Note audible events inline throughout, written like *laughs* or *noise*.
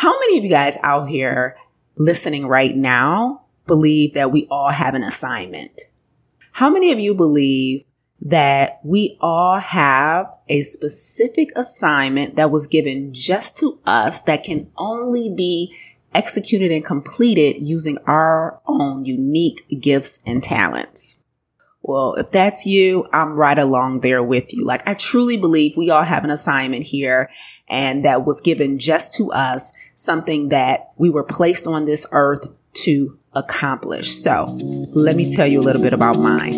How many of you guys out here listening right now believe that we all have an assignment? How many of you believe that we all have a specific assignment that was given just to us that can only be executed and completed using our own unique gifts and talents? Well, if that's you, I'm right along there with you. Like I truly believe we all have an assignment here and that was given just to us, something that we were placed on this earth to accomplish. So let me tell you a little bit about mine.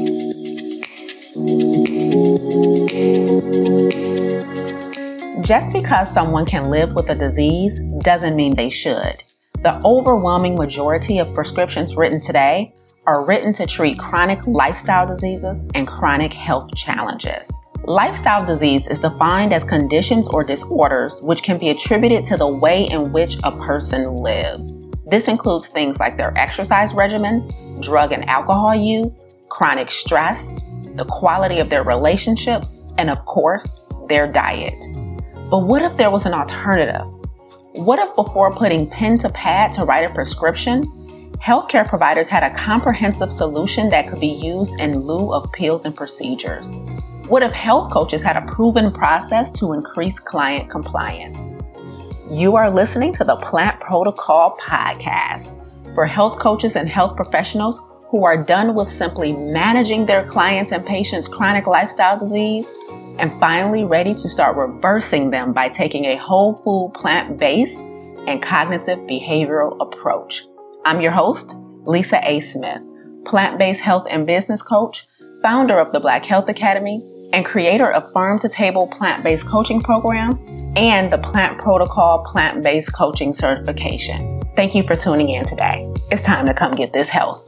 Just because someone can live with a disease doesn't mean they should. The overwhelming majority of prescriptions written today are written to treat chronic lifestyle diseases and chronic health challenges. Lifestyle disease is defined as conditions or disorders which can be attributed to the way in which a person lives. This includes things like their exercise regimen, drug and alcohol use, chronic stress, the quality of their relationships, and of course, their diet. But what if there was an alternative? What if before putting pen to pad to write a prescription, healthcare providers had a comprehensive solution that could be used in lieu of pills and procedures? What if health coaches had a proven process to increase client compliance? You are listening to the Plant Protocol Podcast for health coaches and health professionals who are done with simply managing their clients and patients' chronic lifestyle disease and finally ready to start reversing them by taking a whole food plant based and cognitive behavioral approach. I'm your host, Lisa A. Smith, plant based health and business coach, founder of the Black Health Academy, and creator of Farm to Table Plant Based Coaching Program and the Plant Protocol Plant Based Coaching Certification. Thank you for tuning in today. It's time to come get this health.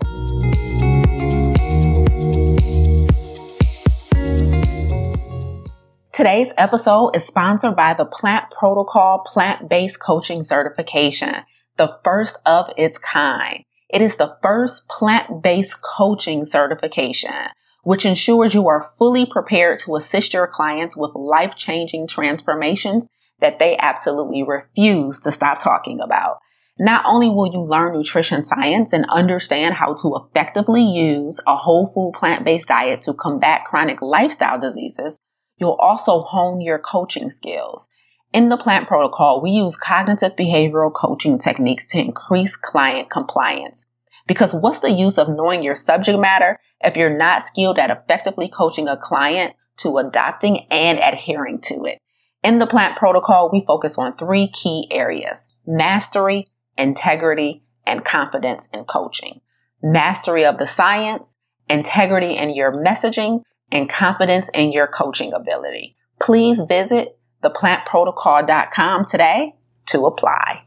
Today's episode is sponsored by the Plant Protocol Plant Based Coaching Certification the first of its kind. It is the first plant based coaching certification, which ensures you are fully prepared to assist your clients with life changing transformations that they absolutely refuse to stop talking about. Not only will you learn nutrition science and understand how to effectively use a whole food plant based diet to combat chronic lifestyle diseases, you'll also hone your coaching skills in the plant protocol, we use cognitive behavioral coaching techniques to increase client compliance. Because what's the use of knowing your subject matter if you're not skilled at effectively coaching a client to adopting and adhering to it? In the plant protocol, we focus on three key areas mastery, integrity, and confidence in coaching. Mastery of the science, integrity in your messaging, and confidence in your coaching ability. Please visit theplantprotocol.com today to apply.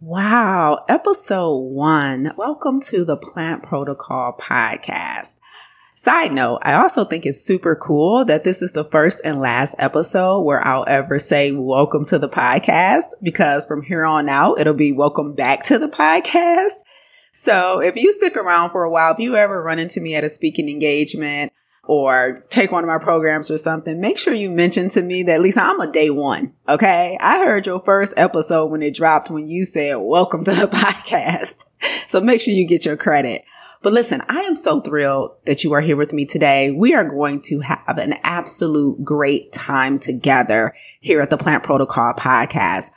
Wow, episode one. Welcome to the Plant Protocol podcast. Side note, I also think it's super cool that this is the first and last episode where I'll ever say welcome to the podcast because from here on out, it'll be welcome back to the podcast. So if you stick around for a while, if you ever run into me at a speaking engagement or take one of my programs or something, make sure you mention to me that Lisa, I'm a day one. Okay. I heard your first episode when it dropped when you said, welcome to the *laughs* podcast. So make sure you get your credit. But listen, I am so thrilled that you are here with me today. We are going to have an absolute great time together here at the Plant Protocol podcast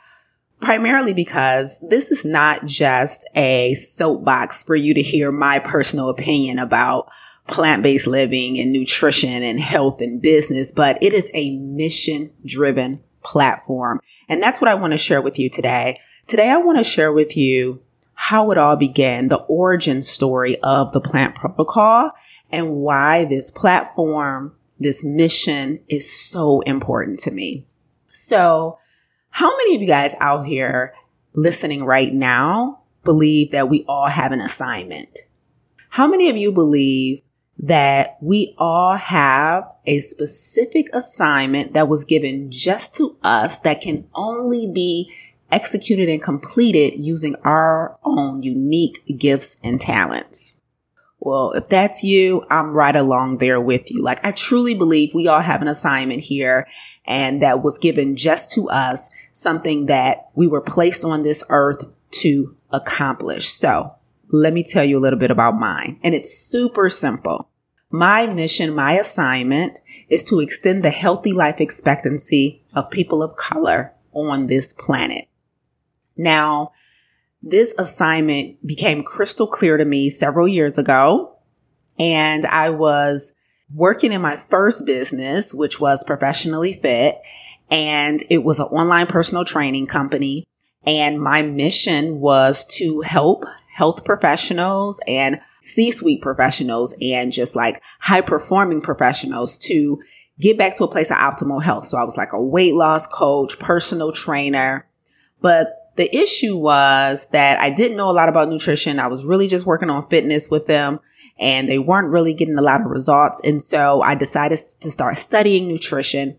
primarily because this is not just a soapbox for you to hear my personal opinion about plant based living and nutrition and health and business, but it is a mission driven platform. And that's what I want to share with you today. Today, I want to share with you how it all began, the origin story of the plant protocol and why this platform, this mission is so important to me. So how many of you guys out here listening right now believe that we all have an assignment? How many of you believe that we all have a specific assignment that was given just to us that can only be executed and completed using our own unique gifts and talents. Well, if that's you, I'm right along there with you. Like, I truly believe we all have an assignment here and that was given just to us, something that we were placed on this earth to accomplish. So let me tell you a little bit about mine. And it's super simple. My mission, my assignment is to extend the healthy life expectancy of people of color on this planet. Now, this assignment became crystal clear to me several years ago. And I was working in my first business, which was professionally fit. And it was an online personal training company. And my mission was to help health professionals and C suite professionals and just like high performing professionals to get back to a place of optimal health. So I was like a weight loss coach, personal trainer. But the issue was that I didn't know a lot about nutrition. I was really just working on fitness with them and they weren't really getting a lot of results. And so I decided to start studying nutrition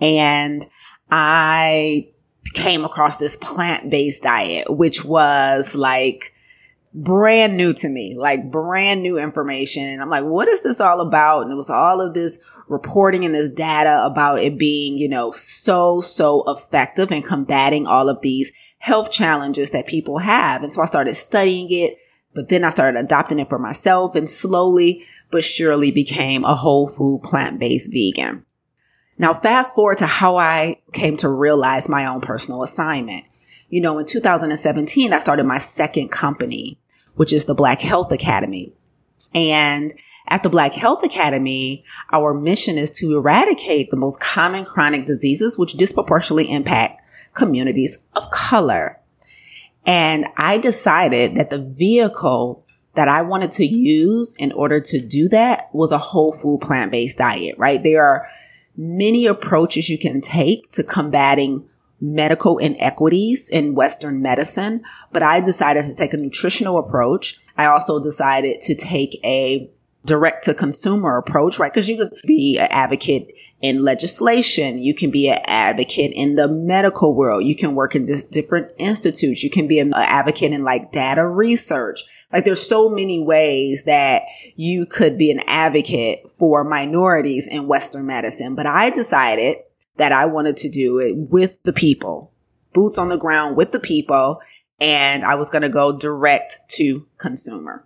and I came across this plant based diet, which was like, brand new to me, like brand new information. And I'm like, what is this all about? And it was all of this reporting and this data about it being, you know, so, so effective in combating all of these health challenges that people have. And so I started studying it, but then I started adopting it for myself and slowly but surely became a whole food plant based vegan. Now, fast forward to how I came to realize my own personal assignment. You know, in 2017, I started my second company, which is the Black Health Academy. And at the Black Health Academy, our mission is to eradicate the most common chronic diseases which disproportionately impact communities of color. And I decided that the vehicle that I wanted to use in order to do that was a whole food plant based diet, right? There are many approaches you can take to combating medical inequities in Western medicine, but I decided to take a nutritional approach. I also decided to take a direct to consumer approach, right? Because you could be an advocate in legislation. You can be an advocate in the medical world. You can work in different institutes. You can be an advocate in like data research. Like there's so many ways that you could be an advocate for minorities in Western medicine. But I decided that I wanted to do it with the people, boots on the ground with the people. And I was going to go direct to consumer.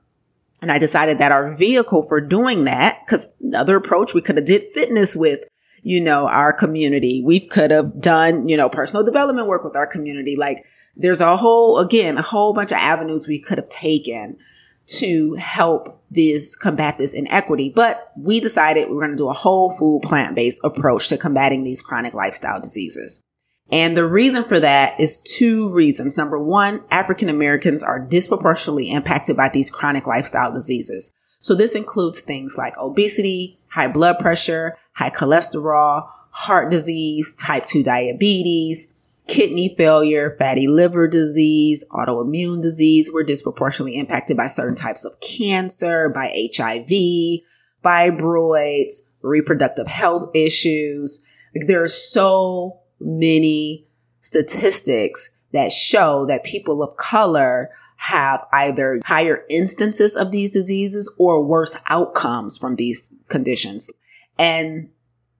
And I decided that our vehicle for doing that, because another approach we could have did fitness with, you know, our community. We could have done, you know, personal development work with our community. Like there's a whole, again, a whole bunch of avenues we could have taken to help this combat this inequity. But we decided we we're going to do a whole food plant based approach to combating these chronic lifestyle diseases. And the reason for that is two reasons. Number one, African Americans are disproportionately impacted by these chronic lifestyle diseases. So this includes things like obesity, high blood pressure, high cholesterol, heart disease, type 2 diabetes, kidney failure, fatty liver disease, autoimmune disease. We're disproportionately impacted by certain types of cancer, by HIV, fibroids, reproductive health issues. Like there are so many statistics that show that people of color have either higher instances of these diseases or worse outcomes from these conditions. And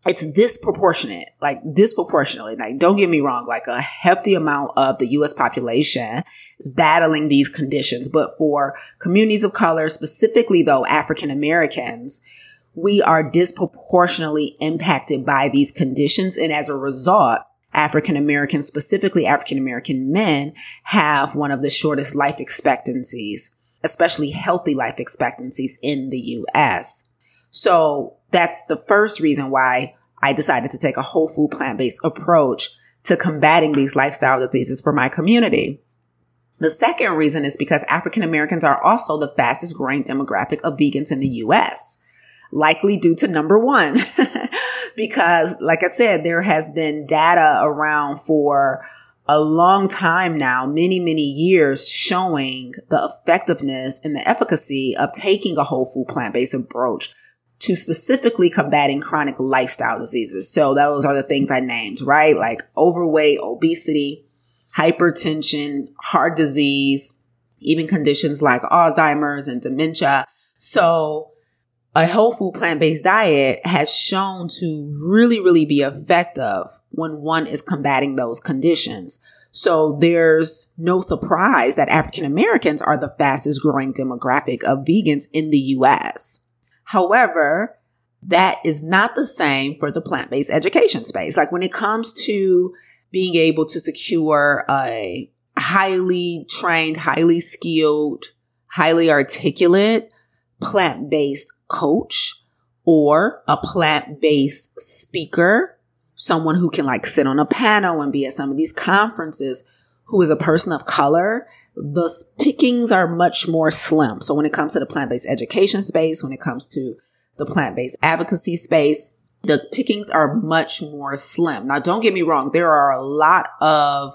it's disproportionate, like disproportionately. Like, don't get me wrong, like a hefty amount of the US population is battling these conditions. But for communities of color, specifically though African Americans, we are disproportionately impacted by these conditions. And as a result, African Americans, specifically African American men, have one of the shortest life expectancies, especially healthy life expectancies in the US. So that's the first reason why I decided to take a whole food plant based approach to combating these lifestyle diseases for my community. The second reason is because African Americans are also the fastest growing demographic of vegans in the US, likely due to number one, *laughs* because, like I said, there has been data around for a long time now, many, many years showing the effectiveness and the efficacy of taking a whole food plant based approach to specifically combating chronic lifestyle diseases. So those are the things I named, right? Like overweight, obesity, hypertension, heart disease, even conditions like Alzheimer's and dementia. So a whole food plant based diet has shown to really, really be effective when one is combating those conditions. So there's no surprise that African Americans are the fastest growing demographic of vegans in the US. However, that is not the same for the plant based education space. Like when it comes to being able to secure a highly trained, highly skilled, highly articulate plant based coach or a plant based speaker, someone who can like sit on a panel and be at some of these conferences, who is a person of color, the pickings are much more slim. So when it comes to the plant based education space, when it comes to the plant based advocacy space, the pickings are much more slim. Now, don't get me wrong. There are a lot of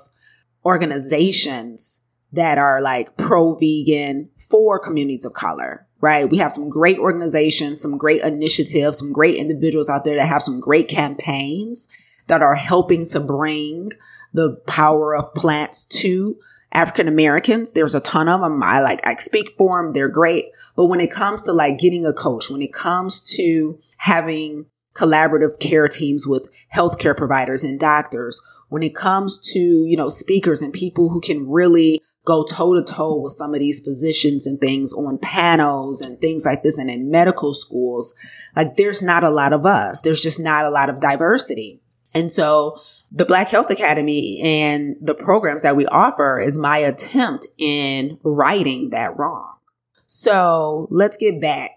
organizations that are like pro vegan for communities of color right? We have some great organizations, some great initiatives, some great individuals out there that have some great campaigns that are helping to bring the power of plants to African Americans. There's a ton of them. I like, I speak for them. They're great. But when it comes to like getting a coach, when it comes to having collaborative care teams with healthcare providers and doctors, when it comes to, you know, speakers and people who can really go toe to toe with some of these physicians and things on panels and things like this and in medical schools. Like there's not a lot of us. There's just not a lot of diversity. And so the Black Health Academy and the programs that we offer is my attempt in righting that wrong. So let's get back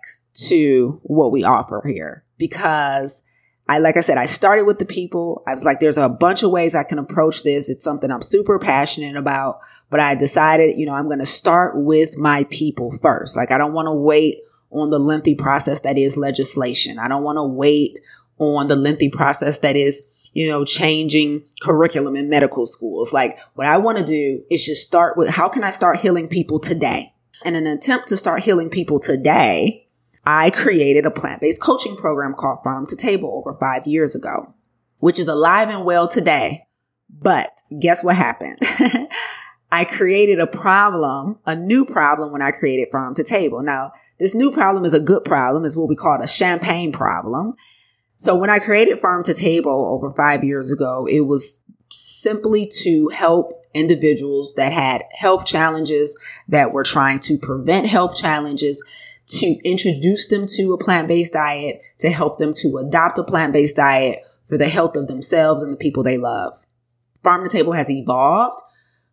to what we offer here because I, like I said, I started with the people. I was like, there's a bunch of ways I can approach this. It's something I'm super passionate about, but I decided, you know, I'm going to start with my people first. Like, I don't want to wait on the lengthy process that is legislation. I don't want to wait on the lengthy process that is, you know, changing curriculum in medical schools. Like, what I want to do is just start with how can I start healing people today? In an attempt to start healing people today, I created a plant based coaching program called Farm to Table over five years ago, which is alive and well today. But guess what happened? *laughs* I created a problem, a new problem when I created Farm to Table. Now, this new problem is a good problem, It's what we call a champagne problem. So when I created Farm to Table over five years ago, it was simply to help individuals that had health challenges, that were trying to prevent health challenges, to introduce them to a plant based diet, to help them to adopt a plant based diet for the health of themselves and the people they love. Farm to Table has evolved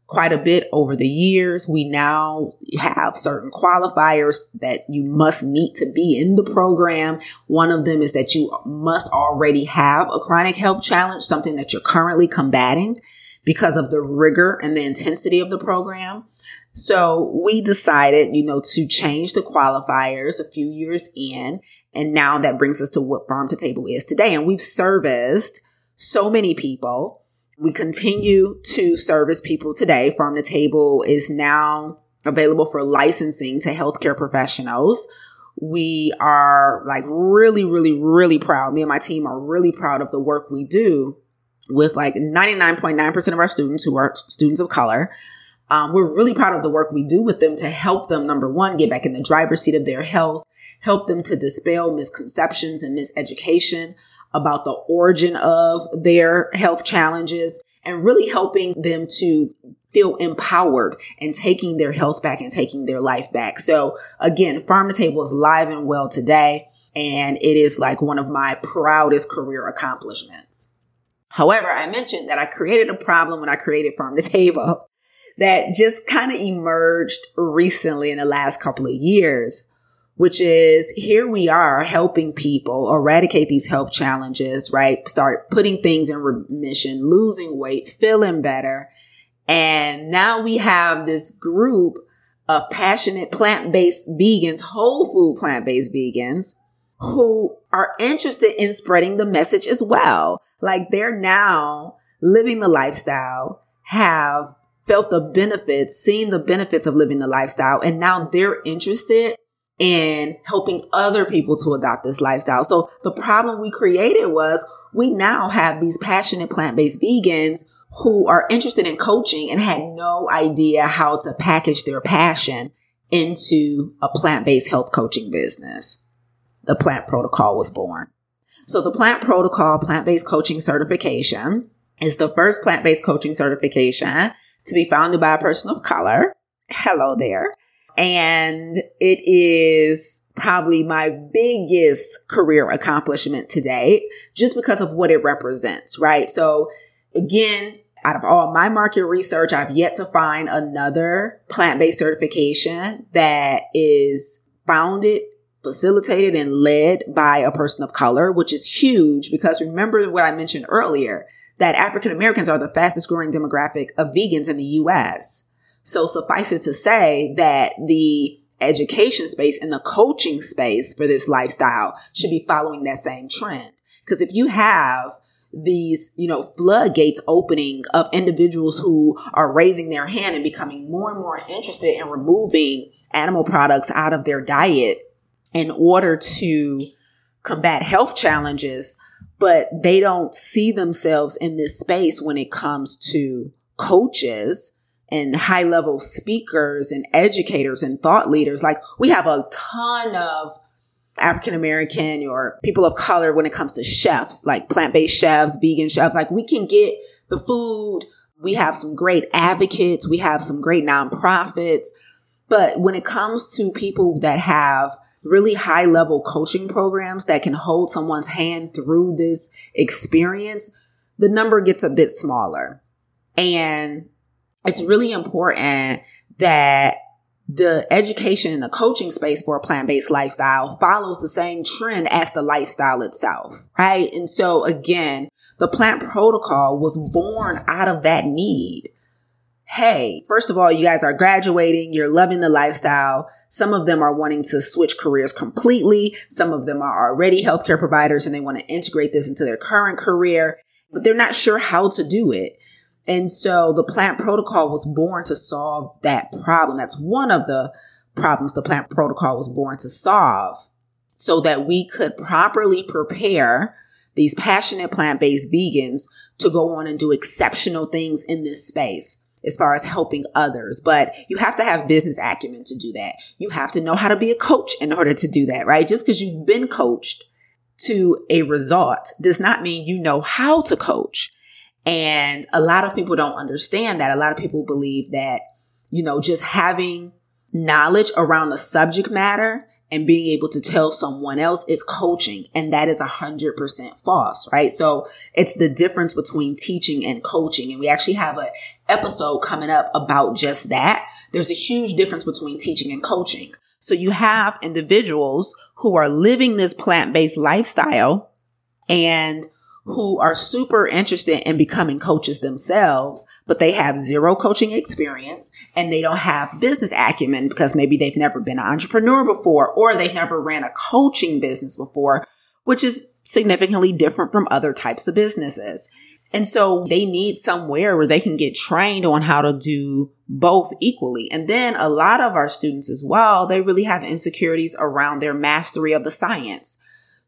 quite a bit over the years. We now have certain qualifiers that you must meet to be in the program. One of them is that you must already have a chronic health challenge, something that you're currently combating because of the rigor and the intensity of the program. So we decided, you know, to change the qualifiers a few years in. And now that brings us to what farm to table is today. And we've serviced so many people. We continue to service people today. Farm to table is now available for licensing to healthcare professionals. We are like really, really, really proud. Me and my team are really proud of the work we do with like 99.9% of our students who are students of color. Um, we're really proud of the work we do with them to help them, number one, get back in the driver's seat of their health, help them to dispel misconceptions and miseducation about the origin of their health challenges, and really helping them to feel empowered and taking their health back and taking their life back. So again, Farm to Table is live and well today, and it is like one of my proudest career accomplishments. However, I mentioned that I created a problem when I created Farm to Table *laughs* that just kind of emerged recently in the last couple of years, which is here we are helping people eradicate these health challenges, right? Start putting things in remission, losing weight, feeling better. And now we have this group of passionate plant-based vegans, whole food plant-based vegans who are interested in spreading the message as well. Like they're now living the lifestyle, have felt the benefits, seen the benefits of living the lifestyle, and now they're interested in helping other people to adopt this lifestyle. So the problem we created was we now have these passionate plant-based vegans who are interested in coaching and had no idea how to package their passion into a plant based health coaching business, the plant protocol was born. So the plant protocol, plant based coaching certification is the first plant based coaching certification to be founded by a person of color. Hello there. And it is probably my biggest career accomplishment to date just because of what it represents, right? So again, out of all my market research, I've yet to find another plant-based certification that is founded, facilitated, and led by a person of color, which is huge because remember what I mentioned earlier, that African Americans are the fastest growing demographic of vegans in the US. So suffice it to say that the education space and the coaching space for this lifestyle should be following that same trend. Because if you have these, you know, floodgates opening of individuals who are raising their hand and becoming more and more interested in removing animal products out of their diet in order to combat health challenges, but they don't see themselves in this space when it comes to coaches and high level speakers and educators and thought leaders. Like we have a ton of African American or people of color when it comes to chefs, like plant based chefs, vegan chefs. Like we can get the food. We have some great advocates. We have some great nonprofits. But when it comes to people that have really high level coaching programs that can hold someone's hand through this experience, the number gets a bit smaller. And it's really important that the education and the coaching space for a plant-based lifestyle follows the same trend as the lifestyle itself, right? And so again, the plant protocol was born out of that need. Hey, first of all, you guys are graduating. You're loving the lifestyle. Some of them are wanting to switch careers completely. Some of them are already healthcare providers and they want to integrate this into their current career, but they're not sure how to do it. And so the plant protocol was born to solve that problem. That's one of the problems the plant protocol was born to solve so that we could properly prepare these passionate plant-based vegans to go on and do exceptional things in this space as far as helping others. But you have to have business acumen to do that. You have to know how to be a coach in order to do that, right? Just because you've been coached to a result does not mean you know how to coach. And a lot of people don't understand that. A lot of people believe that, you know, just having knowledge around a subject matter and being able to tell someone else is coaching. And that is a hundred percent false, right? So it's the difference between teaching and coaching. And we actually have an episode coming up about just that. There's a huge difference between teaching and coaching. So you have individuals who are living this plant-based lifestyle and who are super interested in becoming coaches themselves, but they have zero coaching experience and they don't have business acumen because maybe they've never been an entrepreneur before or they've never ran a coaching business before, which is significantly different from other types of businesses. And so they need somewhere where they can get trained on how to do both equally. And then a lot of our students as well, they really have insecurities around their mastery of the science.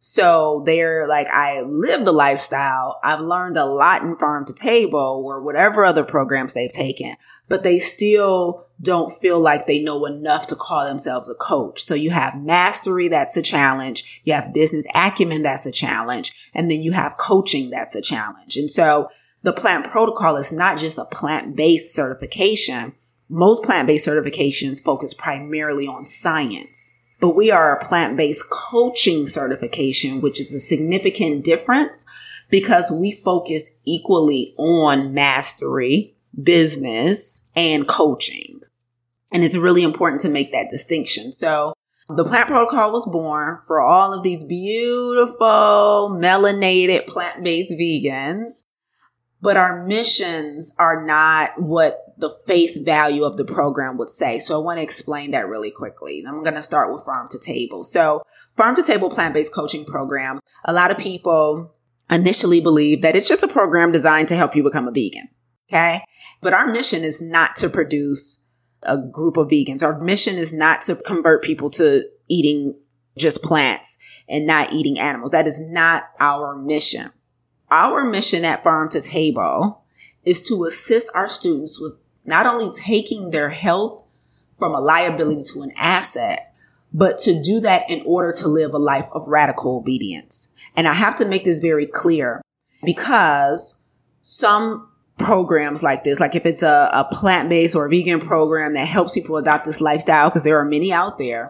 So they're like, I live the lifestyle. I've learned a lot in farm to table or whatever other programs they've taken, but they still don't feel like they know enough to call themselves a coach. So you have mastery. That's a challenge. You have business acumen. That's a challenge. And then you have coaching. That's a challenge. And so the plant protocol is not just a plant based certification. Most plant based certifications focus primarily on science but we are a plant based coaching certification, which is a significant difference because we focus equally on mastery, business, and coaching. And it's really important to make that distinction. So the plant protocol was born for all of these beautiful melanated plant-based vegans, but our missions are not what the face value of the program would say. So I want to explain that really quickly. I'm going to start with farm to table. So farm to table plant-based coaching program. A lot of people initially believe that it's just a program designed to help you become a vegan. Okay. But our mission is not to produce a group of vegans. Our mission is not to convert people to eating just plants and not eating animals. That is not our mission. Our mission at Farm to Table is to assist our students with not only taking their health from a liability to an asset, but to do that in order to live a life of radical obedience. And I have to make this very clear because some programs like this, like if it's a, a plant based or a vegan program that helps people adopt this lifestyle, because there are many out there,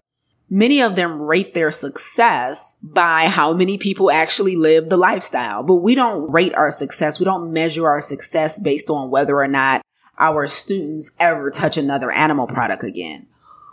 many of them rate their success by how many people actually live the lifestyle. But we don't rate our success. We don't measure our success based on whether or not our students ever touch another animal product again.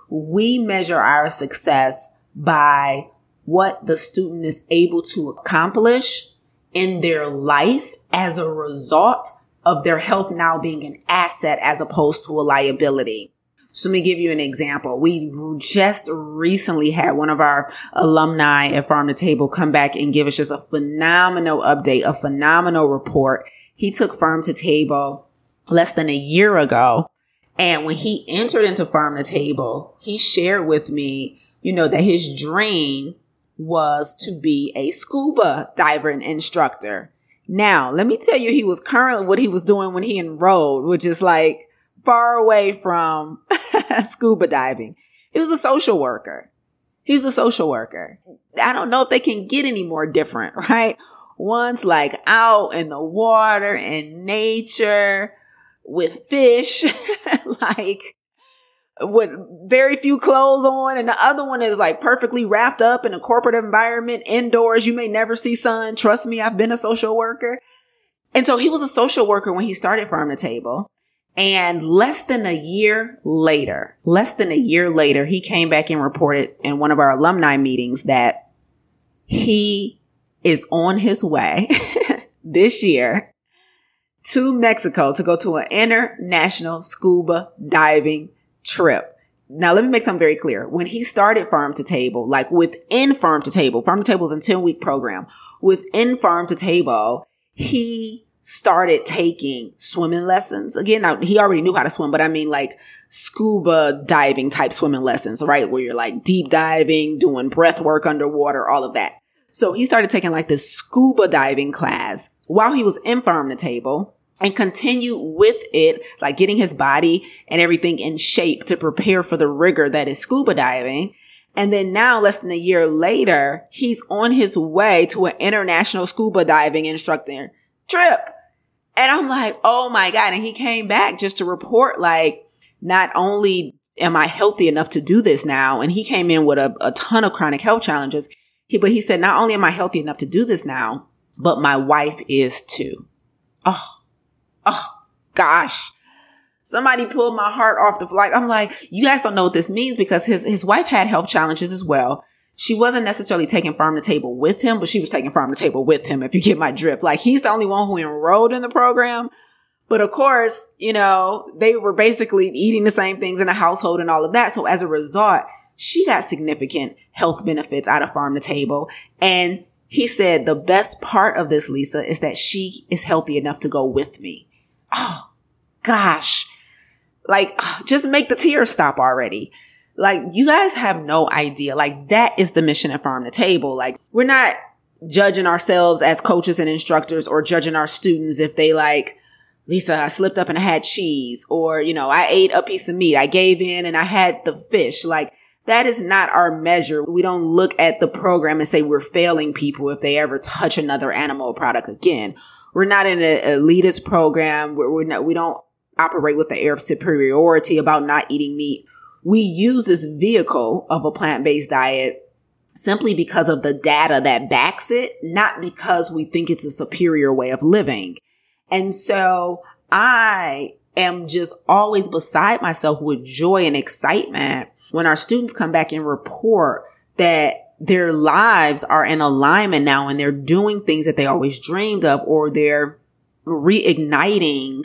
We measure our success by what the student is able to accomplish in their life as a result of their health now being an asset as opposed to a liability. So let me give you an example. We just recently had one of our alumni at Farm to Table come back and give us just a phenomenal update, a phenomenal report. He took Farm to Table less than a year ago. And when he entered into Farm to Table, he shared with me, you know, that his dream was to be a scuba diver and instructor. Now, let me tell you, he was currently what he was doing when he enrolled, which is like far away from *laughs* scuba diving. He was a social worker. He was a social worker. I don't know if they can get any more different, *laughs* right? One's like out in the water and nature with fish, *laughs* like with very few clothes on. And the other one is like perfectly wrapped up in a corporate environment indoors. You may never see sun. Trust me, I've been a social worker. And so he was a social worker when he started Farm to Table. And less than a year later, less than a year later, he came back and reported in one of our alumni meetings that he is on his way *laughs* this year to Mexico to go to an international scuba diving trip. Now, let me make something very clear. When he started Farm to Table, like within Farm to Table, Farm to Table is a 10 week program. Within Farm to Table, he started taking swimming lessons. Again, now he already knew how to swim, but I mean like scuba diving type swimming lessons, right? Where you're like deep diving, doing breath work underwater, all of that. So he started taking like this scuba diving class while he was in Farm to Table and continue with it, like getting his body and everything in shape to prepare for the rigor that is scuba diving. And then now, less than a year later, he's on his way to an international scuba diving instructor trip. And I'm like, oh my God. And he came back just to report, like, not only am I healthy enough to do this now, and he came in with a, a ton of chronic health challenges. He, but he said, not only am I healthy enough to do this now, but my wife is too. Oh, oh gosh. Somebody pulled my heart off the flight. I'm like, you guys don't know what this means because his, his wife had health challenges as well. She wasn't necessarily taking farm to table with him, but she was taking farm to table with him, if you get my drift. Like he's the only one who enrolled in the program. But of course, you know, they were basically eating the same things in the household and all of that. So as a result, she got significant health benefits out of farm to table. And he said, the best part of this, Lisa, is that she is healthy enough to go with me oh gosh, like oh, just make the tears stop already. Like you guys have no idea. Like that is the mission at Farm to Table. Like we're not judging ourselves as coaches and instructors or judging our students if they like, Lisa, I slipped up and I had cheese or, you know, I ate a piece of meat. I gave in and I had the fish. Like that is not our measure. We don't look at the program and say we're failing people if they ever touch another animal product again. We're not in an elitist program where we're not, we don't operate with the air of superiority about not eating meat. We use this vehicle of a plant-based diet simply because of the data that backs it, not because we think it's a superior way of living. And so I am just always beside myself with joy and excitement when our students come back and report that their lives are in alignment now and they're doing things that they always dreamed of or they're reigniting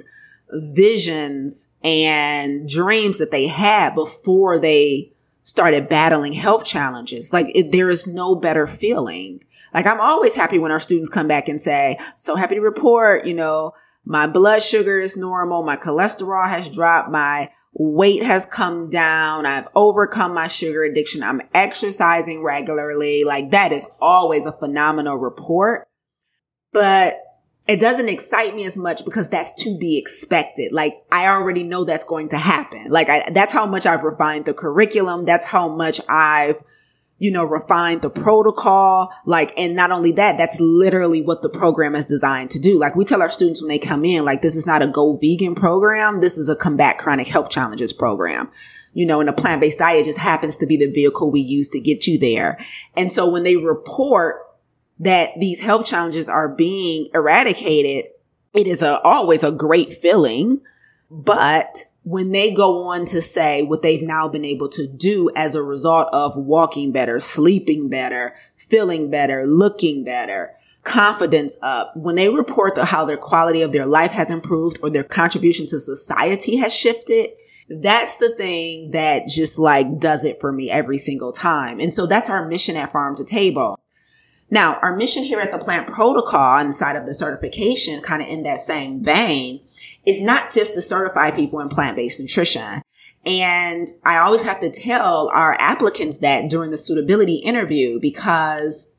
visions and dreams that they had before they started battling health challenges. Like it, there is no better feeling. Like I'm always happy when our students come back and say, so happy to report, you know, my blood sugar is normal. My cholesterol has dropped. My weight has come down. I've overcome my sugar addiction. I'm exercising regularly. Like that is always a phenomenal report. But it doesn't excite me as much because that's to be expected. Like I already know that's going to happen. Like I, that's how much I've refined the curriculum. That's how much I've, you know, refine the protocol. Like, and not only that, that's literally what the program is designed to do. Like we tell our students when they come in, like this is not a go vegan program. This is a combat chronic health challenges program you know, and a plant-based diet just happens to be the vehicle we use to get you there. And so when they report that these health challenges are being eradicated, it is a, always a great feeling. But when they go on to say what they've now been able to do as a result of walking better, sleeping better, feeling better, looking better, confidence up, when they report the, how their quality of their life has improved or their contribution to society has shifted, that's the thing that just like does it for me every single time. And so that's our mission at Farm to Table. Now, our mission here at the plant protocol inside of the certification, kind of in that same vein, is not just to certify people in plant-based nutrition. And I always have to tell our applicants that during the suitability interview because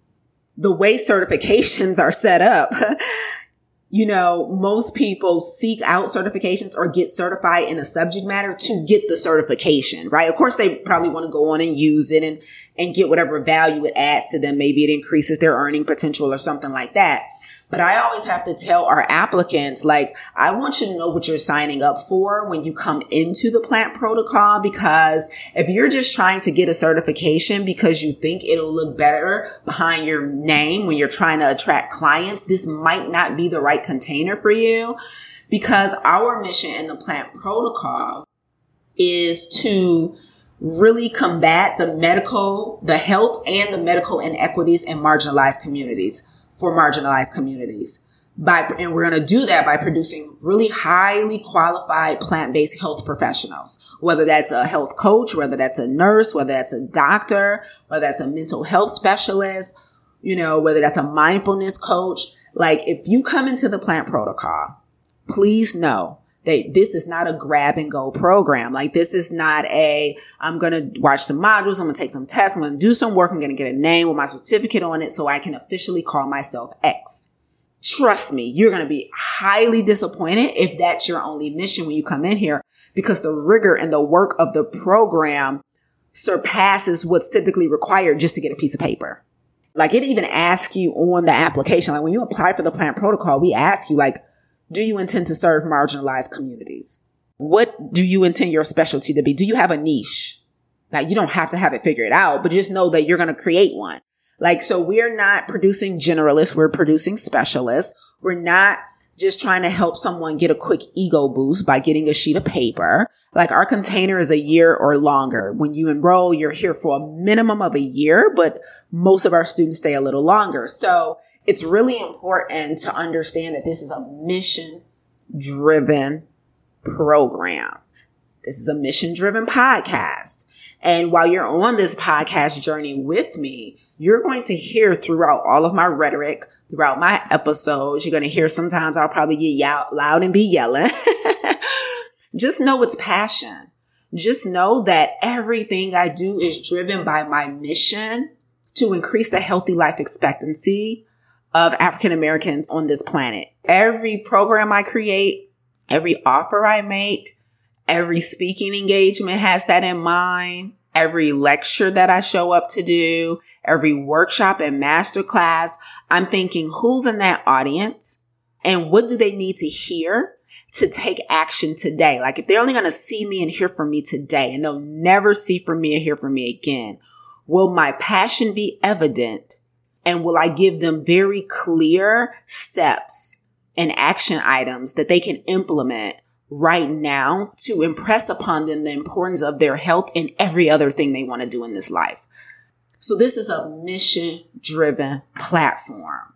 the way certifications are set up, *laughs* you know, most people seek out certifications or get certified in a subject matter to get the certification, right? Of course, they probably want to go on and use it and, and get whatever value it adds to them. Maybe it increases their earning potential or something like that. But I always have to tell our applicants, like, I want you to know what you're signing up for when you come into the plant protocol. Because if you're just trying to get a certification because you think it'll look better behind your name when you're trying to attract clients, this might not be the right container for you. Because our mission in the plant protocol is to really combat the medical, the health and the medical inequities in marginalized communities for marginalized communities. By, and we're going to do that by producing really highly qualified plant-based health professionals, whether that's a health coach, whether that's a nurse, whether that's a doctor, whether that's a mental health specialist, you know, whether that's a mindfulness coach. Like if you come into the plant protocol, please know that this is not a grab and go program. Like this is not a, I'm going to watch some modules. I'm going to take some tests. I'm going to do some work. I'm going to get a name with my certificate on it so I can officially call myself X. Trust me, you're going to be highly disappointed if that's your only mission when you come in here because the rigor and the work of the program surpasses what's typically required just to get a piece of paper. Like it even asks you on the application, like when you apply for the plant protocol, we ask you like, do you intend to serve marginalized communities? What do you intend your specialty to be? Do you have a niche? Now you don't have to have it figured out, but just know that you're going to create one. Like, so we're not producing generalists. We're producing specialists. We're not just trying to help someone get a quick ego boost by getting a sheet of paper. Like our container is a year or longer. When you enroll, you're here for a minimum of a year, but most of our students stay a little longer. So it's really important to understand that this is a mission driven program. This is a mission driven podcast. And while you're on this podcast journey with me, you're going to hear throughout all of my rhetoric, throughout my episodes, you're going to hear sometimes I'll probably get loud and be yelling. *laughs* Just know it's passion. Just know that everything I do is driven by my mission to increase the healthy life expectancy of African Americans on this planet. Every program I create, every offer I make, Every speaking engagement has that in mind. Every lecture that I show up to do, every workshop and masterclass, I'm thinking who's in that audience and what do they need to hear to take action today? Like if they're only going to see me and hear from me today and they'll never see from me or hear from me again, will my passion be evident? And will I give them very clear steps and action items that they can implement right now to impress upon them the importance of their health and every other thing they want to do in this life. So this is a mission driven platform.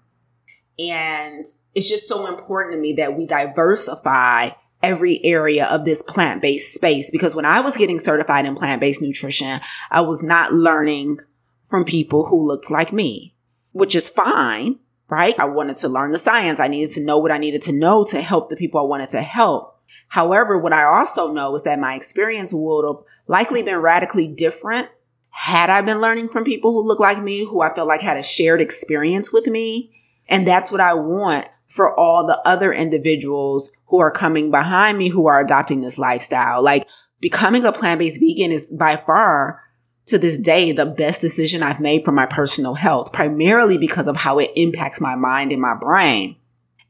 And it's just so important to me that we diversify every area of this plant based space because when I was getting certified in plant based nutrition, I was not learning from people who looked like me, which is fine, right? I wanted to learn the science. I needed to know what I needed to know to help the people I wanted to help. However, what I also know is that my experience would have likely been radically different had I been learning from people who look like me, who I felt like had a shared experience with me. And that's what I want for all the other individuals who are coming behind me who are adopting this lifestyle. Like becoming a plant-based vegan is by far to this day the best decision I've made for my personal health, primarily because of how it impacts my mind and my brain.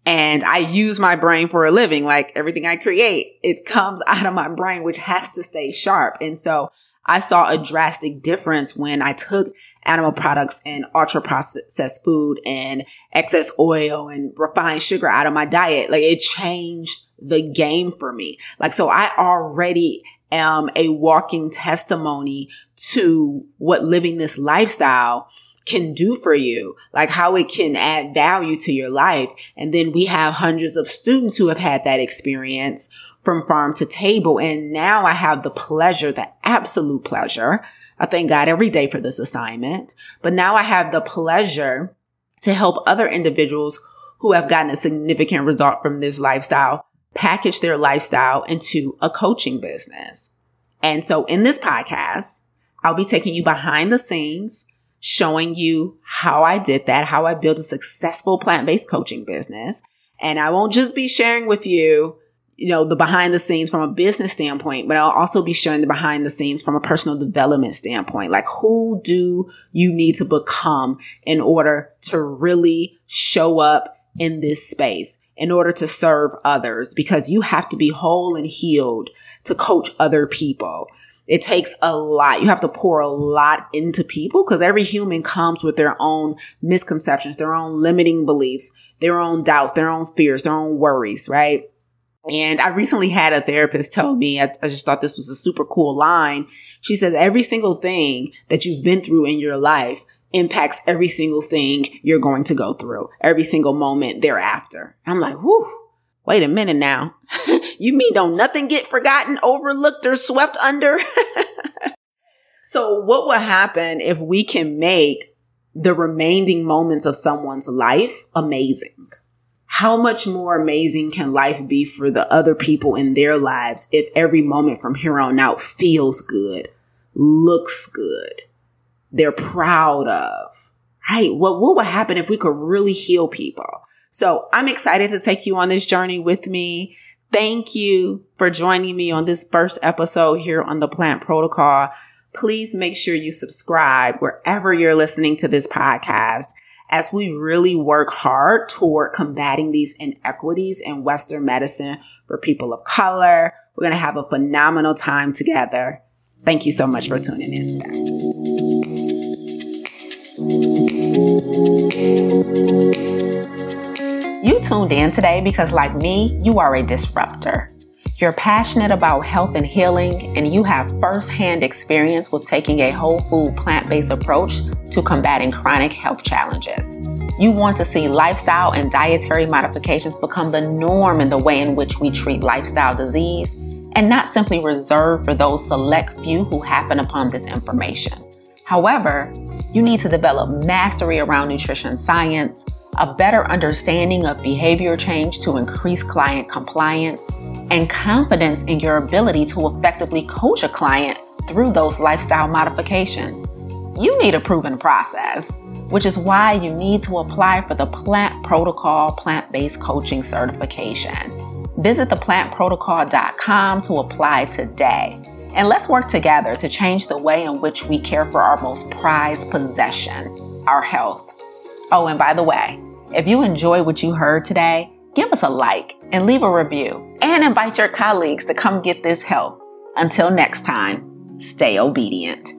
And I use my brain for a living. Like everything I create, it comes *laughs* out of my brain, which has to stay sharp. And so I saw a drastic difference when I took animal products and ultra processed food and excess oil and refined sugar out of my diet. Like it changed the game for me. Like, so I already am a walking testimony to what living this lifestyle can do for you, like how it can add value to your life. And then we have hundreds of students who have had that experience from farm to table. And now I have the pleasure, the absolute pleasure. I thank God every day for this assignment, but now I have the pleasure to help other individuals who have gotten a significant result from this lifestyle package their lifestyle into a coaching business. And so in this podcast, I'll be taking you behind the scenes, showing you how I did that, how I built a successful plant-based coaching business. And I won't just be sharing with you, you know, the behind the scenes from a business standpoint, but I'll also be sharing the behind the scenes from a personal development standpoint. Like who do you need to become in order to really show up in this space? In order to serve others because you have to be whole and healed to coach other people. It takes a lot. You have to pour a lot into people because every human comes with their own misconceptions, their own limiting beliefs, their own doubts, their own fears, their own worries, right? And I recently had a therapist tell me, I, I, just thought this was a super cool line. She said, every single thing that you've been through in your life impacts every single thing you're going to go through, every single moment thereafter. I'm like, whew, wait a minute now. *laughs* you mean don't nothing get forgotten, overlooked, or swept under? *laughs* so what will happen if we can make the remaining moments of someone's life amazing? How much more amazing can life be for the other people in their lives if every moment from here on out feels good, looks good, they're proud of. Right? What, what would happen if we could really heal people? So I'm excited to take you on this journey with me. Thank you for joining me on this first episode here on the Plant Protocol. Please make sure you subscribe wherever you're listening to this podcast as we really work hard toward combating these inequities in Western medicine for people of color. We're going to have a phenomenal time together. Thank you so much for tuning in today. You tuned in today because, like me, you are a disruptor. You're passionate about health and healing, and you have firsthand experience with taking a whole food plant based approach to combating chronic health challenges. You want to see lifestyle and dietary modifications become the norm in the way in which we treat lifestyle disease, and not simply reserved for those select few who happen upon this information. However, you need to develop mastery around nutrition science, a better understanding of behavior change to increase client compliance, and confidence in your ability to effectively coach a client through those lifestyle modifications. You need a proven process, which is why you need to apply for the Plant Protocol Plant Based Coaching Certification. Visit theplantprotocol.com to apply today. And let's work together to change the way in which we care for our most prized possession, our health. Oh, and by the way, if you enjoy what you heard today, give us a like and leave a review and invite your colleagues to come get this help. Until next time, stay obedient.